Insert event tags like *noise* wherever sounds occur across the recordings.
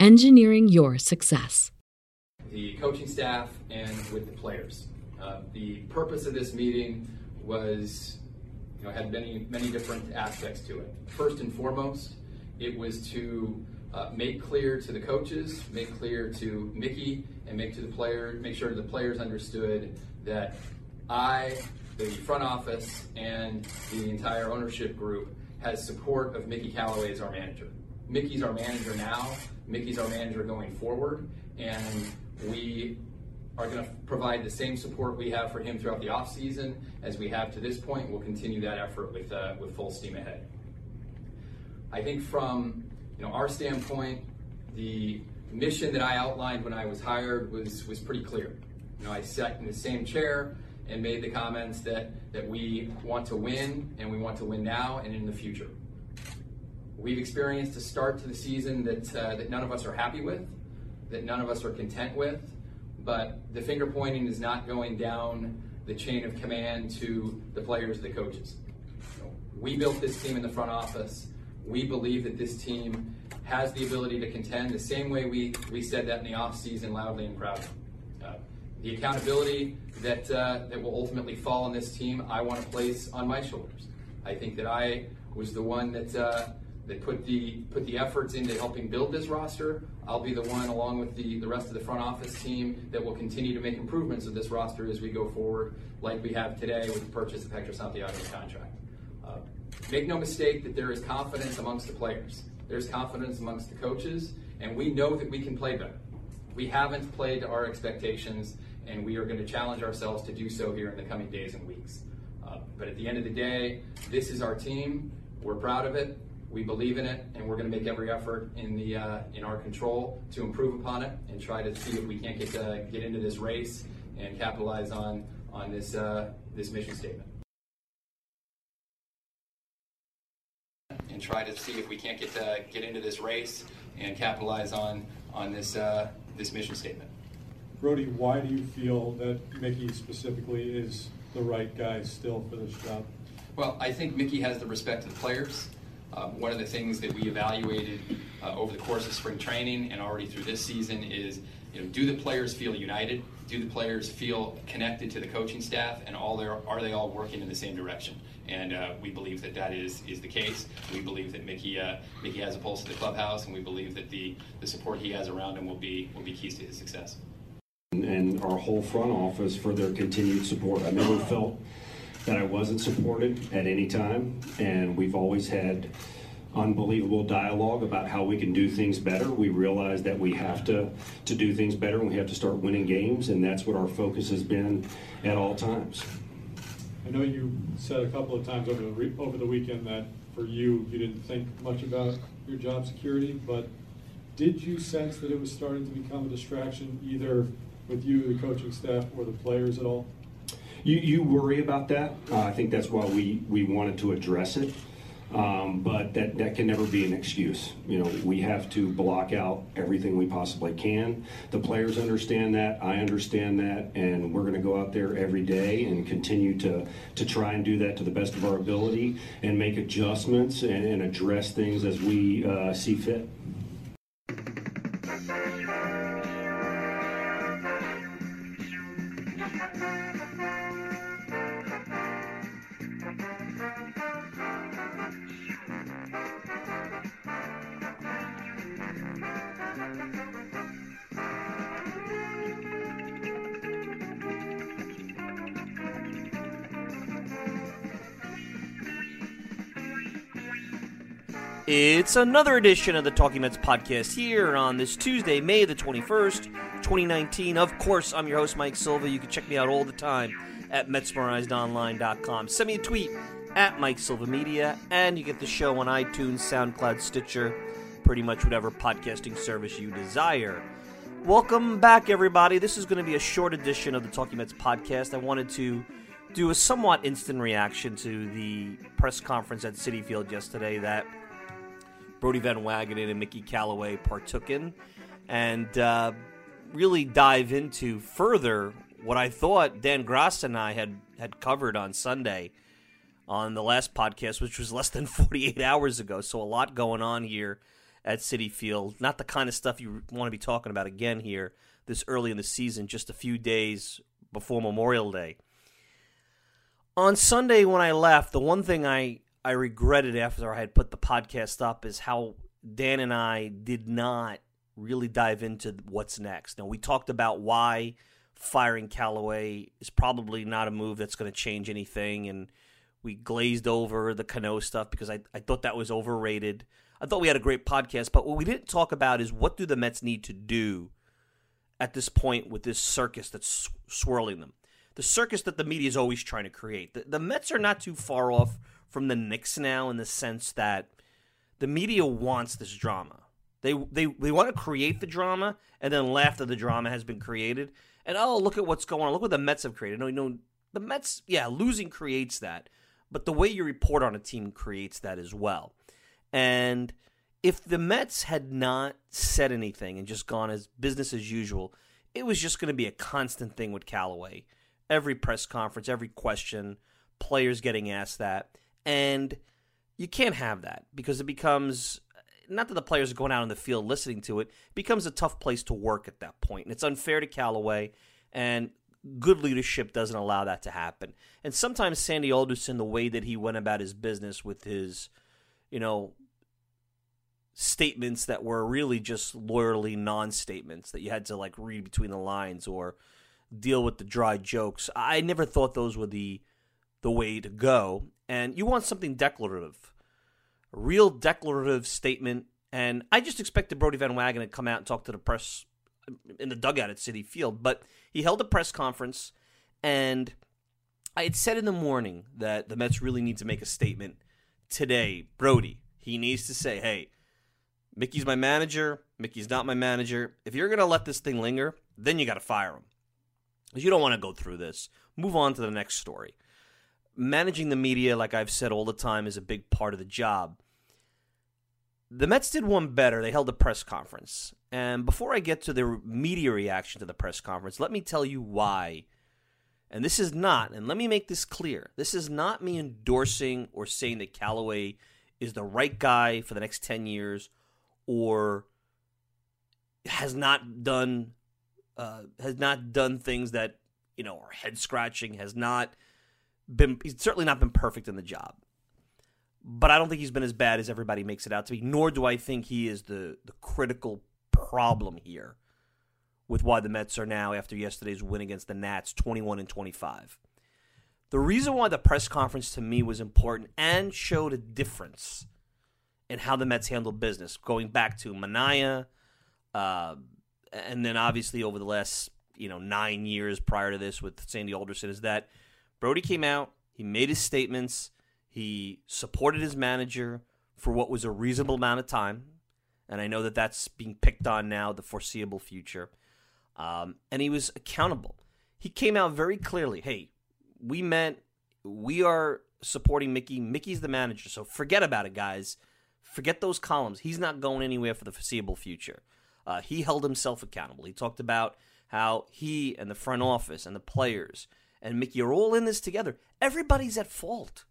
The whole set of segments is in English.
engineering your success. The coaching staff and with the players. Uh, the purpose of this meeting was, you know, had many many different aspects to it. First and foremost, it was to uh, make clear to the coaches, make clear to Mickey, and make to the player, make sure the players understood that I, the front office, and the entire ownership group has support of Mickey Callaway as our manager. Mickey's our manager now. Mickey's our manager going forward, and we are going to provide the same support we have for him throughout the off season as we have to this point. We'll continue that effort with uh, with full steam ahead. I think from you know our standpoint, the mission that I outlined when I was hired was was pretty clear. You know, I sat in the same chair and made the comments that that we want to win and we want to win now and in the future. We've experienced a start to the season that, uh, that none of us are happy with, that none of us are content with, but the finger pointing is not going down the chain of command to the players, the coaches. we built this team in the front office. We believe that this team has the ability to contend the same way we, we said that in the offseason loudly and proudly. Uh, the accountability that, uh, that will ultimately fall on this team, I want to place on my shoulders. I think that I was the one that uh, they put the put the efforts into helping build this roster. I'll be the one, along with the, the rest of the front office team, that will continue to make improvements of this roster as we go forward, like we have today with the purchase of Hector Santiago's contract. Uh, make no mistake that there is confidence amongst the players. There's confidence amongst the coaches, and we know that we can play better. We haven't played to our expectations, and we are going to challenge ourselves to do so here in the coming days and weeks. Uh, but at the end of the day, this is our team. We're proud of it. We believe in it, and we're going to make every effort in the uh, in our control to improve upon it and try to see if we can't get uh, get into this race and capitalize on on this uh, this mission statement. And try to see if we can't get uh, get into this race and capitalize on on this uh, this mission statement. Brodie, why do you feel that Mickey specifically is the right guy still for this job? Well, I think Mickey has the respect of the players. Um, one of the things that we evaluated uh, over the course of spring training and already through this season is, you know, do the players feel united? Do the players feel connected to the coaching staff? And all are they all working in the same direction? And uh, we believe that that is is the case. We believe that Mickey uh, Mickey has a pulse of the clubhouse, and we believe that the the support he has around him will be will be keys to his success. And our whole front office for their continued support. I never felt that I wasn't supported at any time, and we've always had unbelievable dialogue about how we can do things better. We realize that we have to to do things better, and we have to start winning games, and that's what our focus has been at all times. I know you said a couple of times over the re- over the weekend that for you, you didn't think much about your job security, but did you sense that it was starting to become a distraction either with you, the coaching staff, or the players at all? You, you worry about that. Uh, I think that's why we, we wanted to address it. Um, but that, that can never be an excuse. You know, we have to block out everything we possibly can. The players understand that. I understand that. And we're going to go out there every day and continue to, to try and do that to the best of our ability and make adjustments and, and address things as we uh, see fit. It's another edition of the Talking Mets podcast here on this Tuesday, May the 21st, 2019. Of course, I'm your host, Mike Silva. You can check me out all the time at MetsmerizedOnline.com. Send me a tweet at Mike Silva Media, and you get the show on iTunes, SoundCloud, Stitcher, pretty much whatever podcasting service you desire. Welcome back, everybody. This is going to be a short edition of the Talking Mets podcast. I wanted to do a somewhat instant reaction to the press conference at Citi Field yesterday that Brodie Van Wagenen and Mickey Callaway partook in, and uh, really dive into further what I thought Dan Graca and I had, had covered on Sunday on the last podcast, which was less than *laughs* 48 hours ago. So a lot going on here at Citi Field. Not the kind of stuff you want to be talking about again here this early in the season, just a few days before Memorial Day. On Sunday when I left, the one thing I I regretted after I had put the podcast up is how Dan and I did not really dive into what's next. Now we talked about why firing Callaway is probably not a move that's going to change anything, and we glazed over the Cano stuff because I, I thought that was overrated. I thought we had a great podcast, but what we didn't talk about is what do the Mets need to do at this point with this circus that's swirling them. The circus that the media is always trying to create. The, the Mets are not too far off from the Knicks now in the sense that the media wants this drama. They they they want to create the drama and then laugh that the drama has been created. And oh, look at what's going on. Look what the Mets have created. No, know, the Mets, yeah, losing creates that, but the way you report on a team creates that as well. And if the Mets had not said anything and just gone as business as usual, it was just going to be a constant thing with Callaway. Every press conference, every question, players getting asked that. And you can't have that because it becomes not that the players are going out in the field listening to it, it becomes a tough place to work at that point. And it's unfair to Callaway and good leadership doesn't allow that to happen. And sometimes Sandy Alderson, the way that he went about his business with his, you know, statements that were really just lawyerly non-statements that you had to like read between the lines or deal with the dry jokes. I never thought those were the the way to go. And you want something declarative, a real declarative statement. And I just expected Brodie Van Wagenen to come out and talk to the press um, in the dugout at Citi Field. But he held a press conference, and I had said in the morning that the Mets really need to make a statement today. Brodie, he needs to say, hey, Mickey's my manager. Mickey's not my manager. If you're going to let this thing linger, then you got to fire him. Because you don't want to go through this. Move on to the next story managing the media, like I've said all the time, is a big part of the job. The Mets did one better. They held a press conference. And before I get to the media reaction to the press conference, let me tell you why. And this is not, and let me make this clear this is not me endorsing or saying that Callaway is the right guy for the next 10 years or has not done uh, has not done things that you know are head scratching has not been he's certainly not been perfect in the job. But I don't think he's been as bad as everybody makes it out to be, nor do I think he is the the critical problem here with why the Mets are now after yesterday's win against the Nats 21 and 25. The reason why the press conference to me was important and showed a difference in how the Mets handled business, going back to Minaya, uh, and then obviously over the last you know nine years prior to this with Sandy Alderson, is that Brodie came out. He made his statements. He supported his manager for what was a reasonable amount of time. And I know that that's being picked on now, the foreseeable future. Um, and he was accountable. He came out very clearly hey, we meant we are supporting Mickey. Mickey's the manager. So forget about it, guys. Forget those columns. He's not going anywhere for the foreseeable future. Uh, he held himself accountable. He talked about how he and the front office and the players and Mickey are all in this together. Everybody's at fault.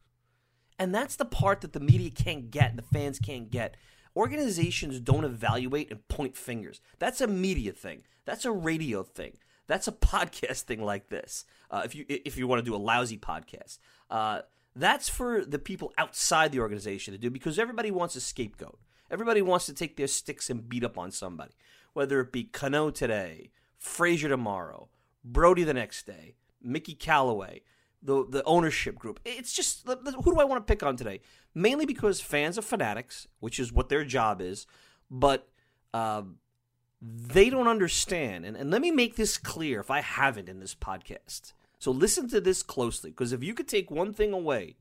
And that's the part that the media can't get, the fans can't get. Organizations don't evaluate and point fingers. That's a media thing. That's a radio thing. That's a *laughs* podcast thing like this. Uh, if you if you want to do a lousy podcast, uh, that's for the people outside the organization to do because everybody wants a scapegoat. Everybody wants to take their sticks and beat up on somebody, whether it be Cano today, Frazier tomorrow, Brodie the next day, Mickey Callaway, the the ownership group. It's just who do I want to pick on today? Mainly because fans are fanatics, which is what their job is, but uh, they don't understand. And, and let me make this clear if I haven't in this podcast. So listen to this closely, because if you could take one thing away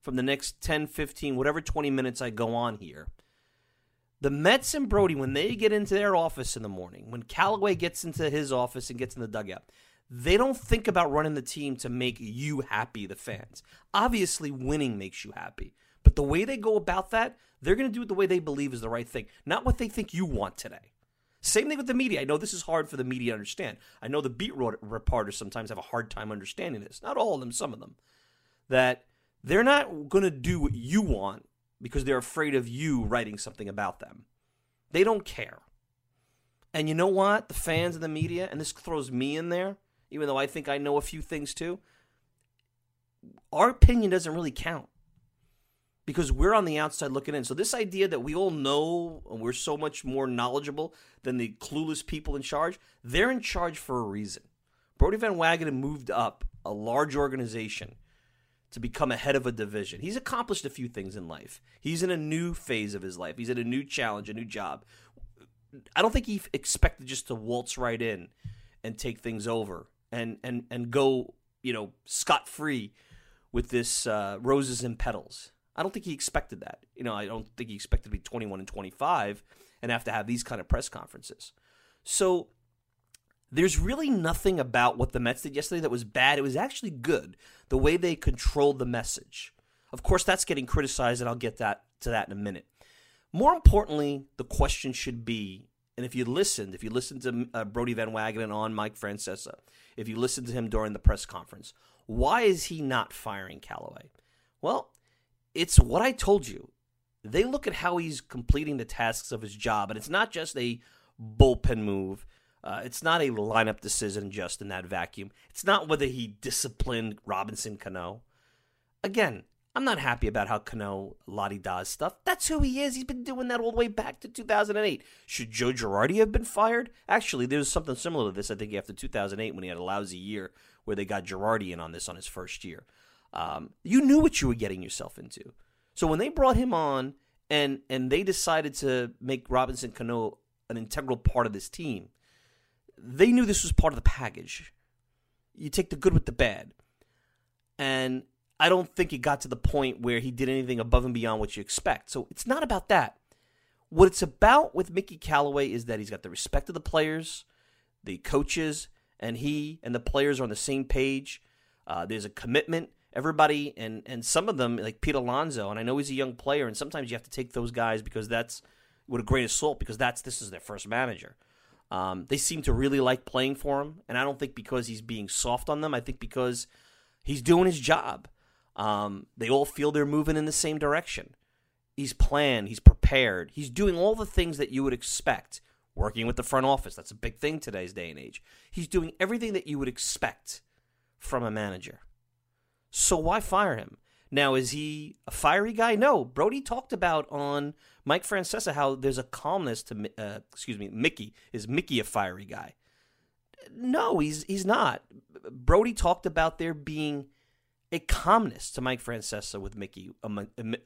from the next 10, 15, whatever 20 minutes I go on here, the Mets and Brodie, when they get into their office in the morning, when Callaway gets into his office and gets in the dugout, they don't think about running the team to make you happy, the fans. Obviously, winning makes you happy. But the way they go about that, they're going to do it the way they believe is the right thing, not what they think you want today. Same thing with the media. I know this is hard for the media to understand. I know the beat reporters sometimes have a hard time understanding this. Not all of them, some of them. That they're not going to do what you want because they're afraid of you writing something about them. They don't care. And you know what? The fans and the media, and this throws me in there, even though I think I know a few things too, our opinion doesn't really count because we're on the outside looking in. So this idea that we all know and we're so much more knowledgeable than the clueless people in charge, they're in charge for a reason. Brodie Van Wagenen moved up a large organization to become a head of a division. He's accomplished a few things in life. He's in a new phase of his life. He's in a new challenge, a new job. I don't think he expected just to waltz right in and take things over and and and go, you know, scot free with this uh, roses and petals. I don't think he expected that. You know, I don't think he expected to be 21 and 25 and have to have these kind of press conferences. So there's really nothing about what the Mets did yesterday that was bad. It was actually good the way they controlled the message. Of course, that's getting criticized, and I'll get that to that in a minute. More importantly, the question should be, and if you listened, if you listened to uh, Brodie Van Wagenen on Mike Francesa, if you listened to him during the press conference, why is he not firing Callaway? Well, it's what I told you. They look at how he's completing the tasks of his job, and it's not just a bullpen move. Uh, it's not a lineup decision just in that vacuum. It's not whether he disciplined Robinson Cano. Again, I'm not happy about how Cano Lottie does stuff. That's who he is. He's been doing that all the way back to 2008. Should Joe Girardi have been fired? Actually, there's something similar to this, I think, after 2008 when he had a lousy year where they got Girardi in on this on his first year. Um, you knew what you were getting yourself into. So when they brought him on and and they decided to make Robinson Cano an integral part of this team, they knew this was part of the package. You take the good with the bad. And I don't think it got to the point where he did anything above and beyond what you expect. So it's not about that. What it's about with Mickey Callaway is that he's got the respect of the players, the coaches, and he and the players are on the same page. Uh, there's a commitment everybody and and some of them like Pete Alonso, and I know he's a young player, and sometimes you have to take those guys because that's with a grain of salt because that's this is their first manager. Um, they seem to really like playing for him, and I don't think because he's being soft on them. I think because he's doing his job. Um, they all feel they're moving in the same direction. He's planned. He's prepared. He's doing all the things that you would expect. Working with the front office. That's a big thing today's day and age. He's doing everything that you would expect from a manager. So why fire him? Now, is he a fiery guy? No. Brodie talked about on Mike Francesa how there's a calmness to, uh, excuse me, Mickey. Is Mickey a fiery guy? No, he's he's not. Brodie talked about there being a calmness to Mike Francesa with Mickey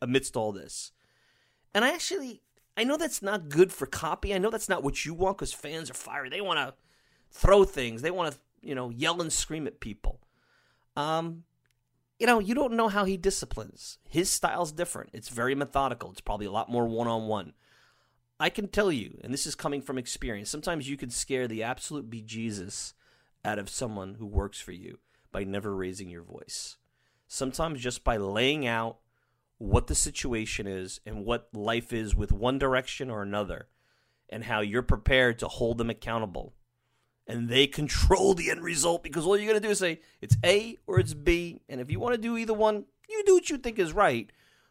amidst all this. And I actually, I know that's not good for copy. I know that's not what you want because fans are fiery. They want to throw things. They want to, you know, yell and scream at people. Um, you know, you don't know how he disciplines. His style's different. It's very methodical. It's probably a lot more one on one. I can tell you, and this is coming from experience, sometimes you can scare the absolute bejesus out of someone who works for you by never raising your voice. Sometimes just by laying out what the situation is and what life is with one direction or another, and how you're prepared to hold them accountable. And they control the end result because all you're going to do is say it's A or it's B. And if you want to do either one, you do what you think is right.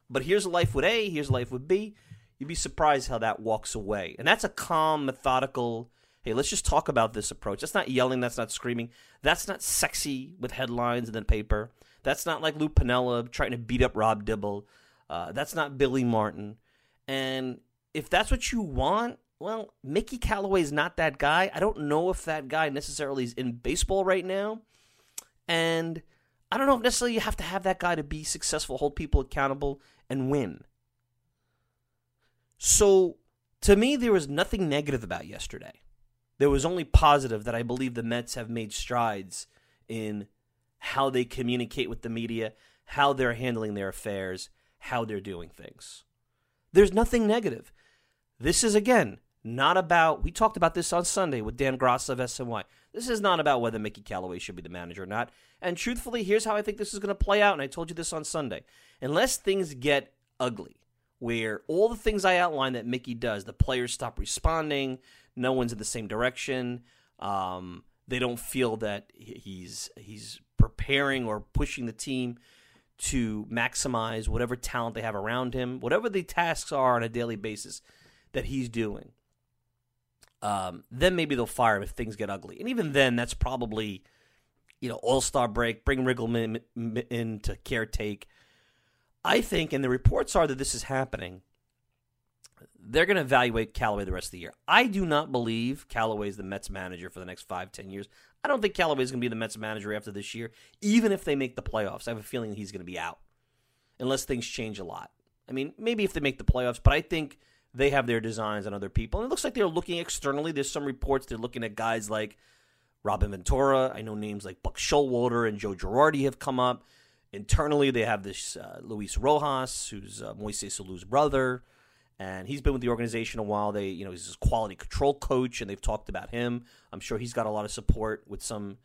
But here's life with A, here's life with B. You'd be surprised how that walks away. And that's a calm, methodical, hey, let's just talk about this approach. That's not yelling, that's not screaming. That's not sexy with headlines and then paper. That's not like Lou Piniella trying to beat up Rob Dibble. Uh, that's not Billy Martin. And if that's what you want, well, Mickey Callaway is not that guy. I don't know if that guy necessarily is in baseball right now. And I don't know if necessarily you have to have that guy to be successful, hold people accountable, and win. So to me, there was nothing negative about yesterday. There was only positive that I believe the Mets have made strides in how they communicate with the media, how they're handling their affairs, how they're doing things. There's nothing negative. This is, again, not about, we talked about this on Sunday with Dan Graca of SNY. This is not about whether Mickey Callaway should be the manager or not. And truthfully, here's how I think this is going to play out. And I told you this on Sunday. Unless things get ugly, where all the things I outlined that Mickey does, the players stop responding, no one's in the same direction, um, they don't feel that he's he's preparing or pushing the team to maximize whatever talent they have around him, whatever the tasks are on a daily basis that he's doing. Um, then maybe they'll fire him if things get ugly, and even then, that's probably you know All Star break, bring Riggleman in to caretake I think, and the reports are that this is happening, they're going to evaluate Callaway the rest of the year. I do not believe Callaway is the Mets manager for the next five, ten years. I don't think Callaway is going to be the Mets manager after this year, even if they make the playoffs. I have a feeling he's going to be out unless things change a lot. I mean, maybe if they make the playoffs, but I think they have their designs on other people. And it looks like they're looking externally. There's some reports they're looking at guys like Robin Ventura. I know names like Buck Showalter and Joe Girardi have come up. Internally, they have this uh, Luis Rojas, who's uh, Moises Alou's brother, and he's been with the organization a while. They, you know, he's a quality control coach, and they've talked about him. I'm sure he's got a lot of support with some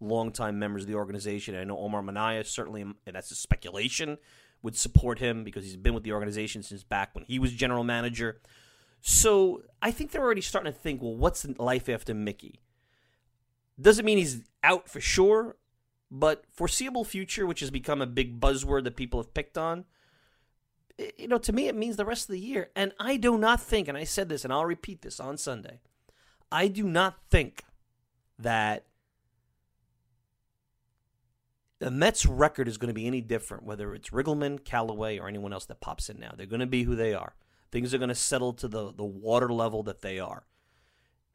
longtime members of the organization. I know Omar Minaya certainly, and that's a speculation, would support him because he's been with the organization since back when he was general manager. So I think they're already starting to think, well, what's life after Mickey? Doesn't mean he's out for sure. But foreseeable future, which has become a big buzzword that people have picked on, Eh, you know, to me, it means the rest of the year. And I do not think, and I said this, and I'll repeat this on Sunday, I do not think that the Mets' record is going to be any different, whether it's Riggleman, Callaway, or anyone else that pops in now. They're going to be who they are. Things are going to settle to the, the water level that they are.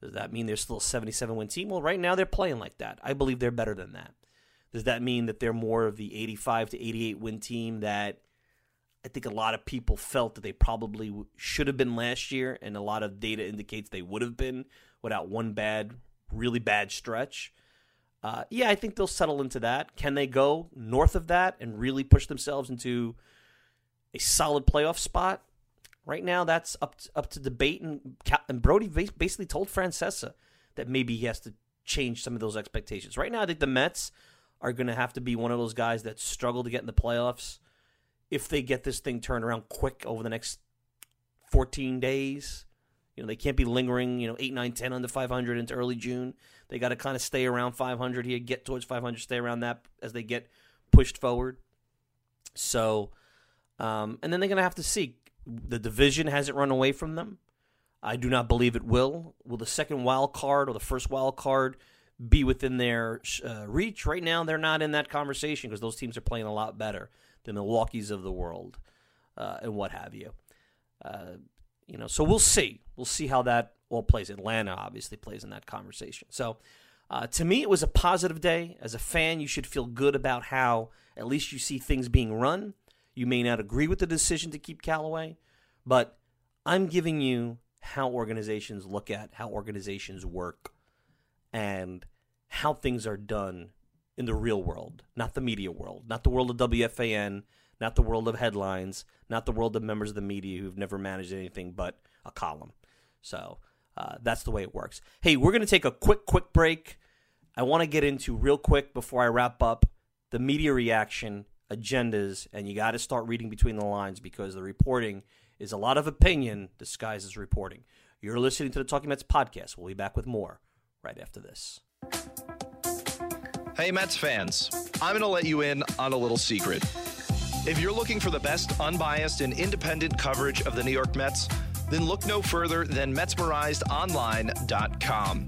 Does that mean they're still a 77 win team? Well, right now they're playing like that. I believe they're better than that. Does that mean that they're more of the 85 to 88 win team that I think a lot of people felt that they probably should have been last year, and a lot of data indicates they would have been without one bad, really bad stretch? Uh, yeah, I think they'll settle into that. Can they go north of that and really push themselves into a solid playoff spot? Right now, that's up to, up to debate, and, and Brodie basically told Francesa that maybe he has to change some of those expectations. Right now, I think the Mets are going to have to be one of those guys that struggle to get in the playoffs if they get this thing turned around quick over the next 14 days. You know, they can't be lingering, you know, 8, 9, 10 under 500 into early June. They got to kind of stay around 500 here, get towards 500, stay around that as they get pushed forward. So, um, and then they're going to have to see. The division hasn't run away from them. I do not believe it will. Will the second wild card or the first wild card be within their uh, reach. Right now, they're not in that conversation because those teams are playing a lot better the Milwaukee's of the world uh, and what have you. Uh, you know, so we'll see. We'll see how that all plays. Atlanta obviously plays in that conversation. So uh, to me, it was a positive day. As a fan, you should feel good about how at least you see things being run. You may not agree with the decision to keep Callaway, but I'm giving you how organizations look at how organizations work and how things are done in the real world, not the media world, not the world of WFAN, not the world of headlines, not the world of members of the media who've never managed anything but a column. So uh, that's the way it works. Hey, we're going to take a quick, quick break. I want to get into real quick before I wrap up the media reaction, agendas, and you got to start reading between the lines because the reporting is a lot of opinion disguised as reporting. You're listening to the Talking Mets podcast. We'll be back with more right after this. Hey, Mets fans, I'm going to let you in on a little secret. If you're looking for the best unbiased and independent coverage of the New York Mets, then look no further than MetsmerizedOnline.com.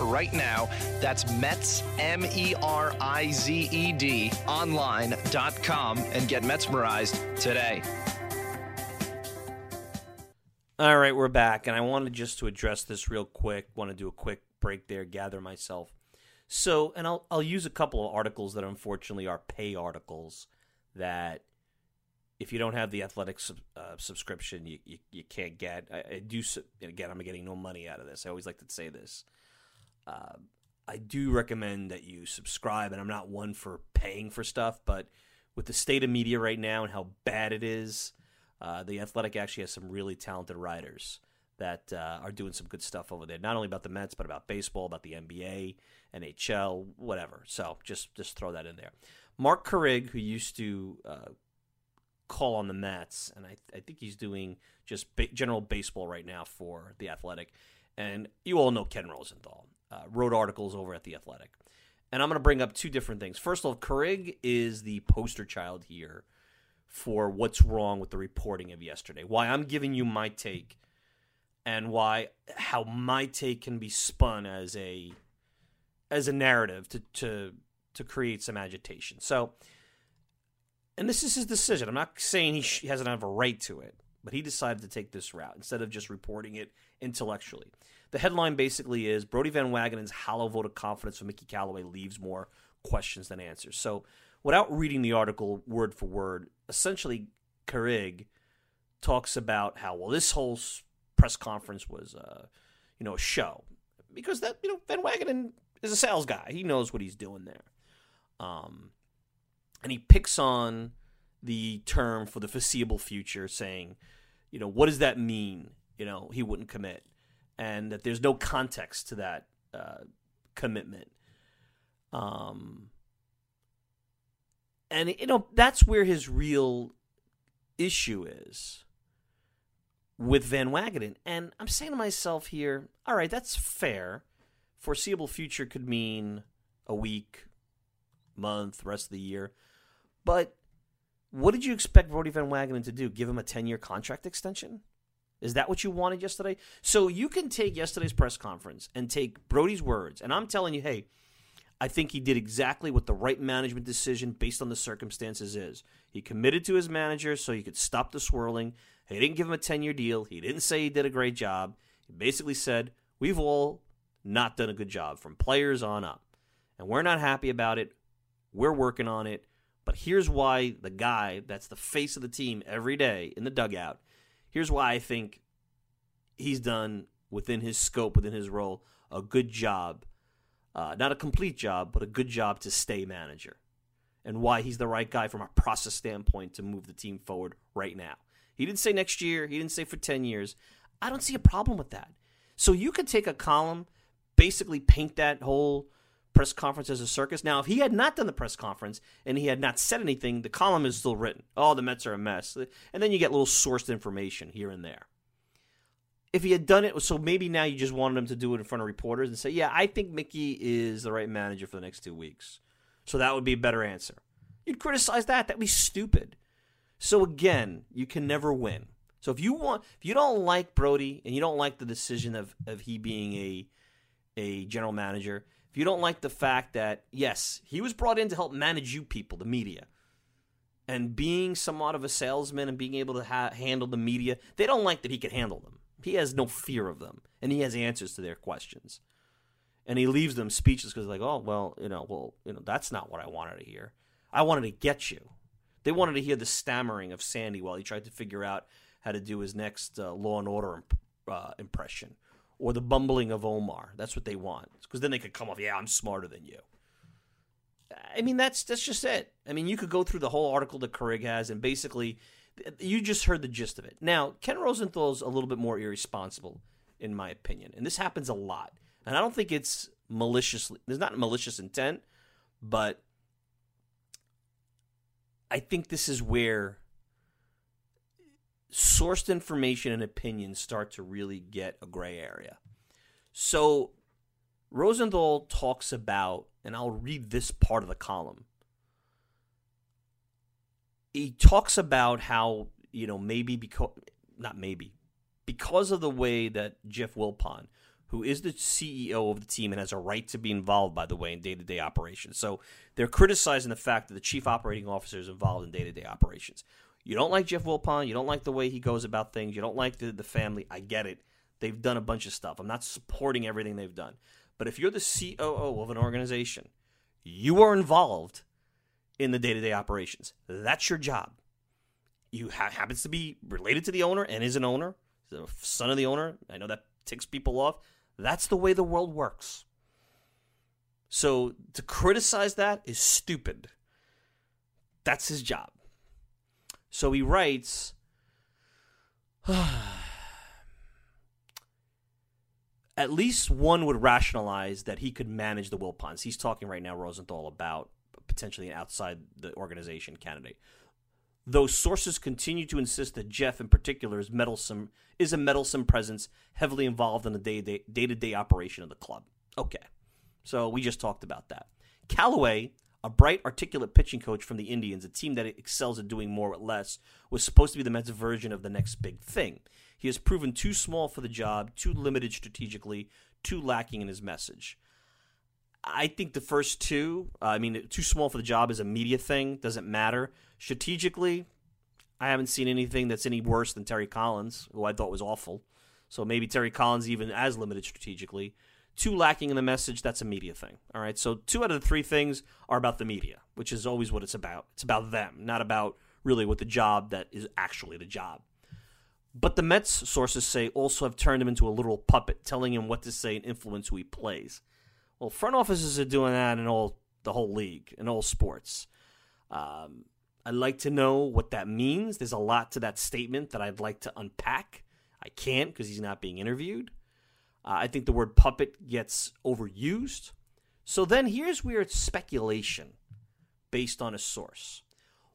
right now. That's Mets, M E R I Z E D, online.com, and get Metsmerized today. All right, we're back, and I wanted just to address this real quick. Want to do a quick break there, gather myself. So, and I'll I'll use a couple of articles that unfortunately are pay articles that if you don't have the athletic sub, uh, subscription, you, you, you can't get. I, I do again. I'm getting no money out of this. I always like to say this. I do recommend that you subscribe, and I'm not one for paying for stuff, but with the state of media right now and how bad it is, uh, the Athletic actually has some really talented writers that uh, are doing some good stuff over there. Not only about the Mets, but about baseball, about the NBA, NHL, whatever. So just just throw that in there. Marc Carig, who used to uh, call on the Mets, and I, I think he's doing just ba- general baseball right now for the Athletic. And you all know Ken Rosenthal uh, wrote articles over at The Athletic. And I'm going to bring up two different things. First of all, Carig is the poster child here for what's wrong with the reporting of yesterday. Why I'm giving you my take and why how my take can be spun as a as a narrative to to to create some agitation. So and this is his decision. I'm not saying he, sh- he doesn't have a right to it, but he decided to take this route instead of just reporting it intellectually. The headline basically is Brodie Van Wagenen's hollow vote of confidence for Mickey Callaway leaves more questions than answers. So, without reading the article word for word, essentially, Carig talks about how well this whole press conference was, uh, you know, a show because that you know Van Wagenen is a sales guy. He knows what he's doing there, um, and he picks on the term for the foreseeable future, saying, you know, what does that mean? You know, he wouldn't commit and that there's no context to that uh, commitment. Um, and you know that's where his real issue is with Van Wagenen. And I'm saying to myself here, all right, that's fair. Foreseeable future could mean a week, month, rest of the year. But what did you expect Brodie Van Wagenen to do? Give him a 10 year contract extension? Is that what you wanted yesterday? So you can take yesterday's press conference and take Brodie's words, and I'm telling you, hey, I think he did exactly what the right management decision based on the circumstances is. He committed to his manager so he could stop the swirling. He didn't give him a 10 year deal. He didn't say he did a great job. He basically said, We've all not done a good job from players on up. And we're not happy about it. We're working on it. But here's why the guy that's the face of the team every day in the dugout here's why I think he's done within his scope, within his role, a good job. Uh, not a complete job, but a good job to stay manager. And why he's the right guy from a process standpoint to move the team forward right now. He didn't say next year, he didn't say for 10 years. I don't see a problem with that. So you could take a column, basically paint that whole press conference as a circus. Now, if he had not done the press conference and he had not said anything, the column is still written. Oh, the Mets are a mess. And then you get little sourced information here and there. If he had done it, so maybe now you just wanted him to do it in front of reporters and say, yeah, I think Mickey is the right manager for the next two weeks. So that would be a better answer. You'd criticize that. That'd be stupid. So again, you can never win. So if you want, if you don't like Brodie and you don't like the decision of, of he being a a general manager, you don't like the fact that, yes, he was brought in to help manage you people, the media, and being somewhat of a salesman and being able to ha- handle the media, they don't like that he can handle them. He has no fear of them, and he has answers to their questions. And he leaves them speechless because, like, oh, well, you know, well, you know, that's not what I wanted to hear. I wanted to get you. They wanted to hear the stammering of Sandy while he tried to figure out how to do his next uh, Law and Order imp- uh, impression or the bumbling of Omar. That's what they want. Because then they could come off, yeah, I'm smarter than you. I mean, that's that's just it. I mean, you could go through the whole article that Carig has, and basically, you just heard the gist of it. Now, Ken Rosenthal's a little bit more irresponsible, in my opinion, and this happens a lot. And I don't think it's maliciously. There's not malicious intent, but I think this is where sourced information and opinions start to really get a gray area. So Rosenthal talks about, and I'll read this part of the column. He talks about how, you know, maybe because, not maybe, because of the way that Jeff Wilpon, who is the CEO of the team and has a right to be involved, by the way, in day to day operations. So they're criticizing the fact that the chief operating officer is involved in day to day operations. You don't like Jeff Wilpon. You don't like the way he goes about things. You don't like the, the family. I get it. They've done a bunch of stuff. I'm not supporting everything they've done. But if you're the COO of an organization, you are involved in the day to day operations. That's your job. You ha- happens to be related to the owner and is an owner, the son of the owner. I know that ticks people off. That's the way the world works. So to criticize that is stupid. That's his job. So he writes *sighs* At least one would rationalize that he could manage the Wilpons. He's talking right now, Rosenthal, about potentially an outside the organization candidate. Though sources continue to insist that Jeff, in particular, is meddlesome, is a meddlesome presence, heavily involved in the day to day operation of the club. Okay, so we just talked about that. Callaway a bright, articulate pitching coach from the Indians, a team that excels at doing more with less, was supposed to be the Mets' version of the next big thing. He has proven too small for the job, too limited strategically, too lacking in his message. I think the first two, uh, I mean, too small for the job is a media thing, doesn't matter. Strategically, I haven't seen anything that's any worse than Terry Collins, who I thought was awful. So maybe Terry Collins even as limited strategically. Two lacking in the message, that's a media thing. All right. So two out of the three things are about the media, which is always what it's about. It's about them, not about really what the job that is actually the job. But the Mets, sources say, also have turned him into a literal puppet, telling him what to say and influence who he plays. Well, front offices are doing that in all the whole league, in all sports. Um, I'd like to know what that means. There's a lot to that statement that I'd like to unpack. I can't because he's not being interviewed. Uh, I think the word puppet gets overused. So then here's where it's speculation based on a source.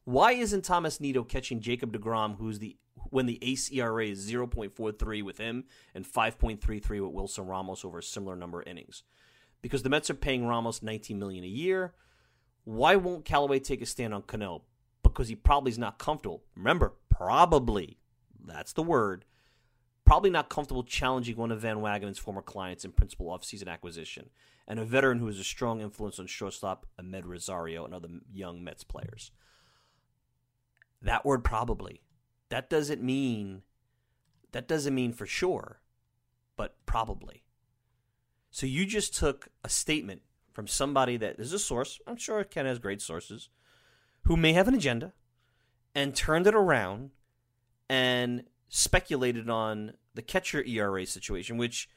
Why isn't Thomas Nido catching Jacob DeGrom, who's the when the ace ERA is 0.43 with him and 5.33 with Wilson Ramos over a similar number of innings? Because the Mets are paying Ramos 19 million a year. Why won't Callaway take a stand on Cano? Because he probably is not comfortable. Remember, probably. That's the word probably not comfortable challenging one of Van Wagenen's former clients in principal offseason acquisition, and a veteran who is a strong influence on shortstop Amed Rosario and other young Mets players. That word probably. That doesn't mean that doesn't mean for sure, but probably. So you just took a statement from somebody that is a source, I'm sure Ken has great sources, who may have an agenda, and turned it around and speculated on the catcher ERA situation, which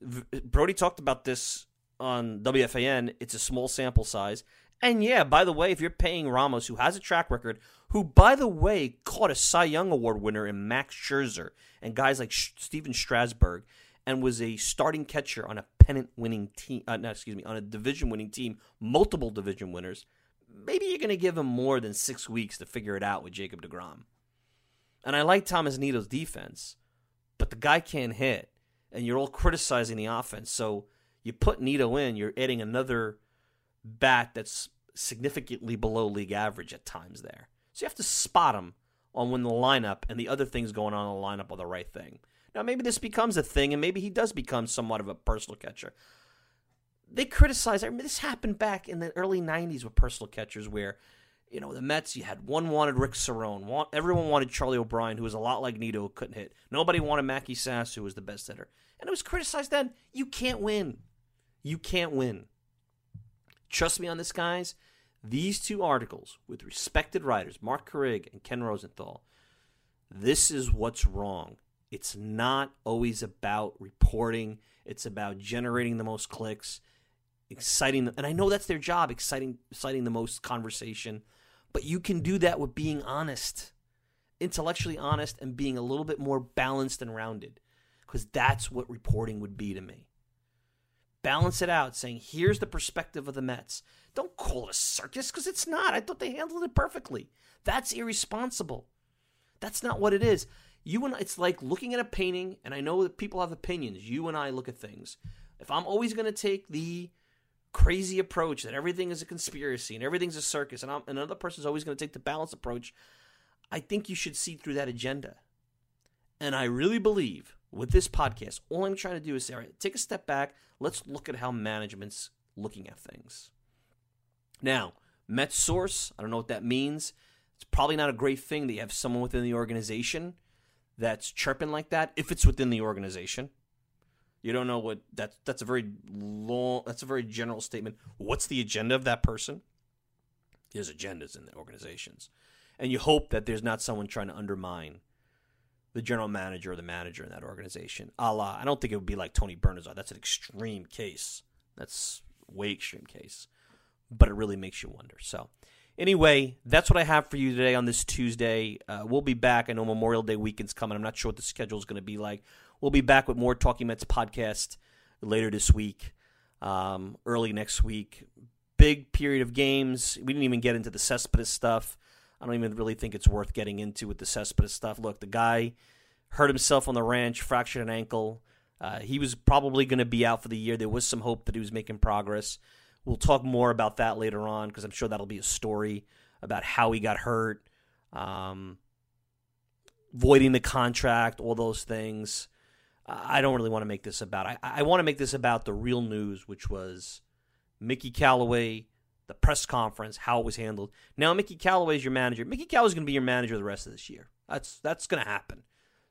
Brodie talked about this on WFAN. It's a small sample size. And yeah, by the way, if you're paying Ramos, who has a track record, who, by the way, caught a Cy Young Award winner in Max Scherzer and guys like Stephen Strasburg, and was a starting catcher on a pennant winning team, uh, no, excuse me, on a division winning team, multiple division winners, maybe you're going to give him more than six weeks to figure it out with Jacob DeGrom. And I like Thomas Nido's defense, but the guy can't hit, and you're all criticizing the offense. So you put Nido in, you're adding another bat that's significantly below league average at times there. So you have to spot him on when the lineup and the other things going on in the lineup are the right thing. Now maybe this becomes a thing, and maybe he does become somewhat of a personal catcher. they criticize. I mean, this happened back in the early '90s with personal catchers, where you know the Mets. You had one wanted Rick Cerone, want, everyone wanted Charlie O'Brien, who was a lot like Nido, couldn't hit. Nobody wanted Mackey Sasser, who was the best hitter, and it was criticized then. You can't win. You can't win. Trust me on this, guys. These two articles with respected writers, Marc Carig and Ken Rosenthal, this is what's wrong. It's not always about reporting. It's about generating the most clicks, exciting. And I know that's their job, exciting, exciting the most conversation. But you can do that with being honest, intellectually honest, and being a little bit more balanced and rounded. Because that's what reporting would be to me. Balance it out, saying, here's the perspective of the Mets. Don't call it a circus because it's not. I thought they handled it perfectly. That's irresponsible. That's not what it is. You and it's like looking at a painting, and I know that people have opinions. You and I look at things. If I'm always going to take the crazy approach that everything is a conspiracy and everything's a circus, and I'm, another person's always going to take the balanced approach, I think you should see through that agenda. And I really believe with this podcast, all I'm trying to do is say, all right, take a step back. Let's look at how management's looking at things. Now, Mets source, I don't know what that means. It's probably not a great thing that you have someone within the organization that's chirping like that if it's within the organization. You don't know what that's that's a very long that's a very general statement. What's the agenda of that person? There's agendas in the organizations. And you hope that there's not someone trying to undermine the general manager or the manager in that organization. A la, I don't think it would be like Tony Bernazard. That's an extreme case. That's way extreme case. But it really makes you wonder. So Anyway, that's what I have for you today on this Tuesday. Uh, we'll be back. I know Memorial Day weekend's coming. I'm not sure what the schedule is going to be like. We'll be back with more Talking Mets podcast later this week, um, early next week. Big period of games. We didn't even get into the Cespedes stuff. I don't even really think it's worth getting into with the Cespedes stuff. Look, the guy hurt himself on the ranch, fractured an ankle. Uh, he was probably going to be out for the year. There was some hope that he was making progress. We'll talk more about that later on because I'm sure that'll be a story about how he got hurt, um, voiding the contract, all those things. I don't really want to make this about. I, I want to make this about the real news, which was Mickey Callaway, the press conference, how it was handled. Now Mickey Callaway is your manager. Mickey Callaway is going to be your manager the rest of this year. That's that's going to happen.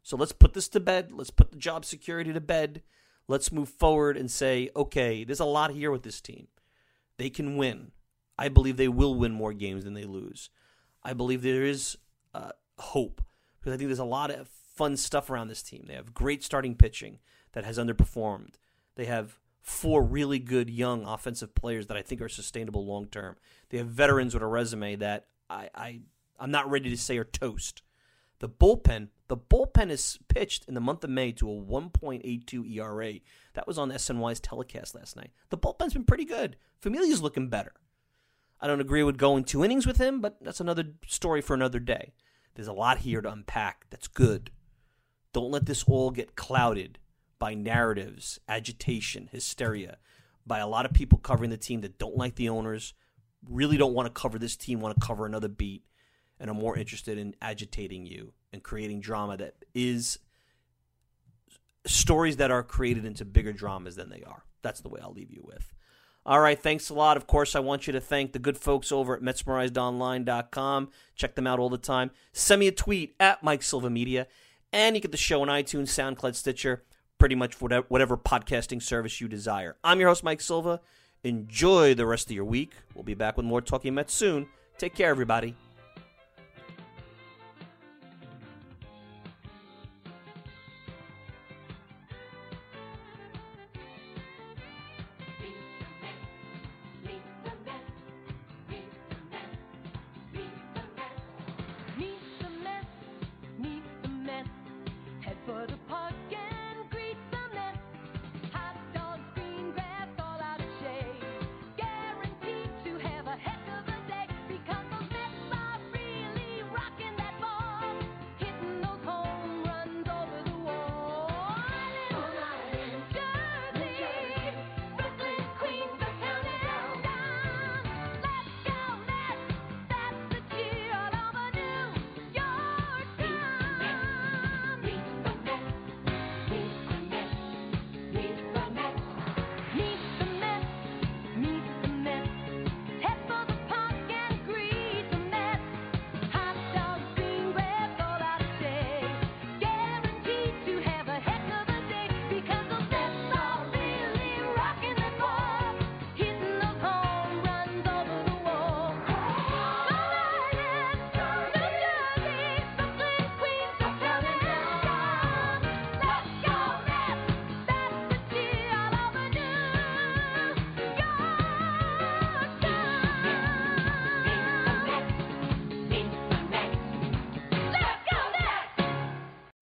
So let's put this to bed. Let's put the job security to bed. Let's move forward and say, okay, there's a lot here with this team. They can win. I believe they will win more games than they lose. I believe there is uh, hope because I think there's a lot of fun stuff around this team. They have great starting pitching that has underperformed. They have four really good young offensive players that I think are sustainable long term. They have veterans with a resume that I, I I'm not ready to say are toast. The bullpen, the bullpen is pitched in the month of May to a 1.82 ERA. That was on SNY's telecast last night. The bullpen's been pretty good. Familia's looking better. I don't agree with going two innings with him, but that's another story for another day. There's a lot here to unpack. That's good. Don't let this all get clouded by narratives, agitation, hysteria, by a lot of people covering the team that don't like the owners, really don't want to cover this team, want to cover another beat and are more interested in agitating you and creating drama that is stories that are created into bigger dramas than they are. That's the way I'll leave you with. All right, thanks a lot. Of course, I want you to thank the good folks over at MetsmerizedOnline.com. Check them out all the time. Send me a tweet at Mike Silva Media, and you get the show on iTunes, SoundCloud, Stitcher, pretty much whatever, whatever podcasting service you desire. I'm your host, Mike Silva. Enjoy the rest of your week. We'll be back with more Talking Mets soon. Take care, everybody.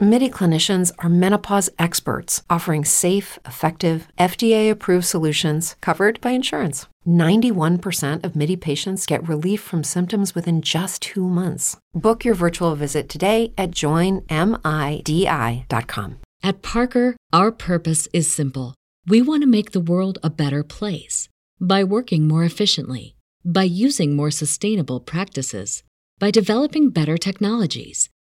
MIDI clinicians are menopause experts offering safe, effective, FDA approved solutions covered by insurance. 91% of MIDI patients get relief from symptoms within just two months. Book your virtual visit today at joinmidi.com. At Parker, our purpose is simple. We want to make the world a better place by working more efficiently, by using more sustainable practices, by developing better technologies.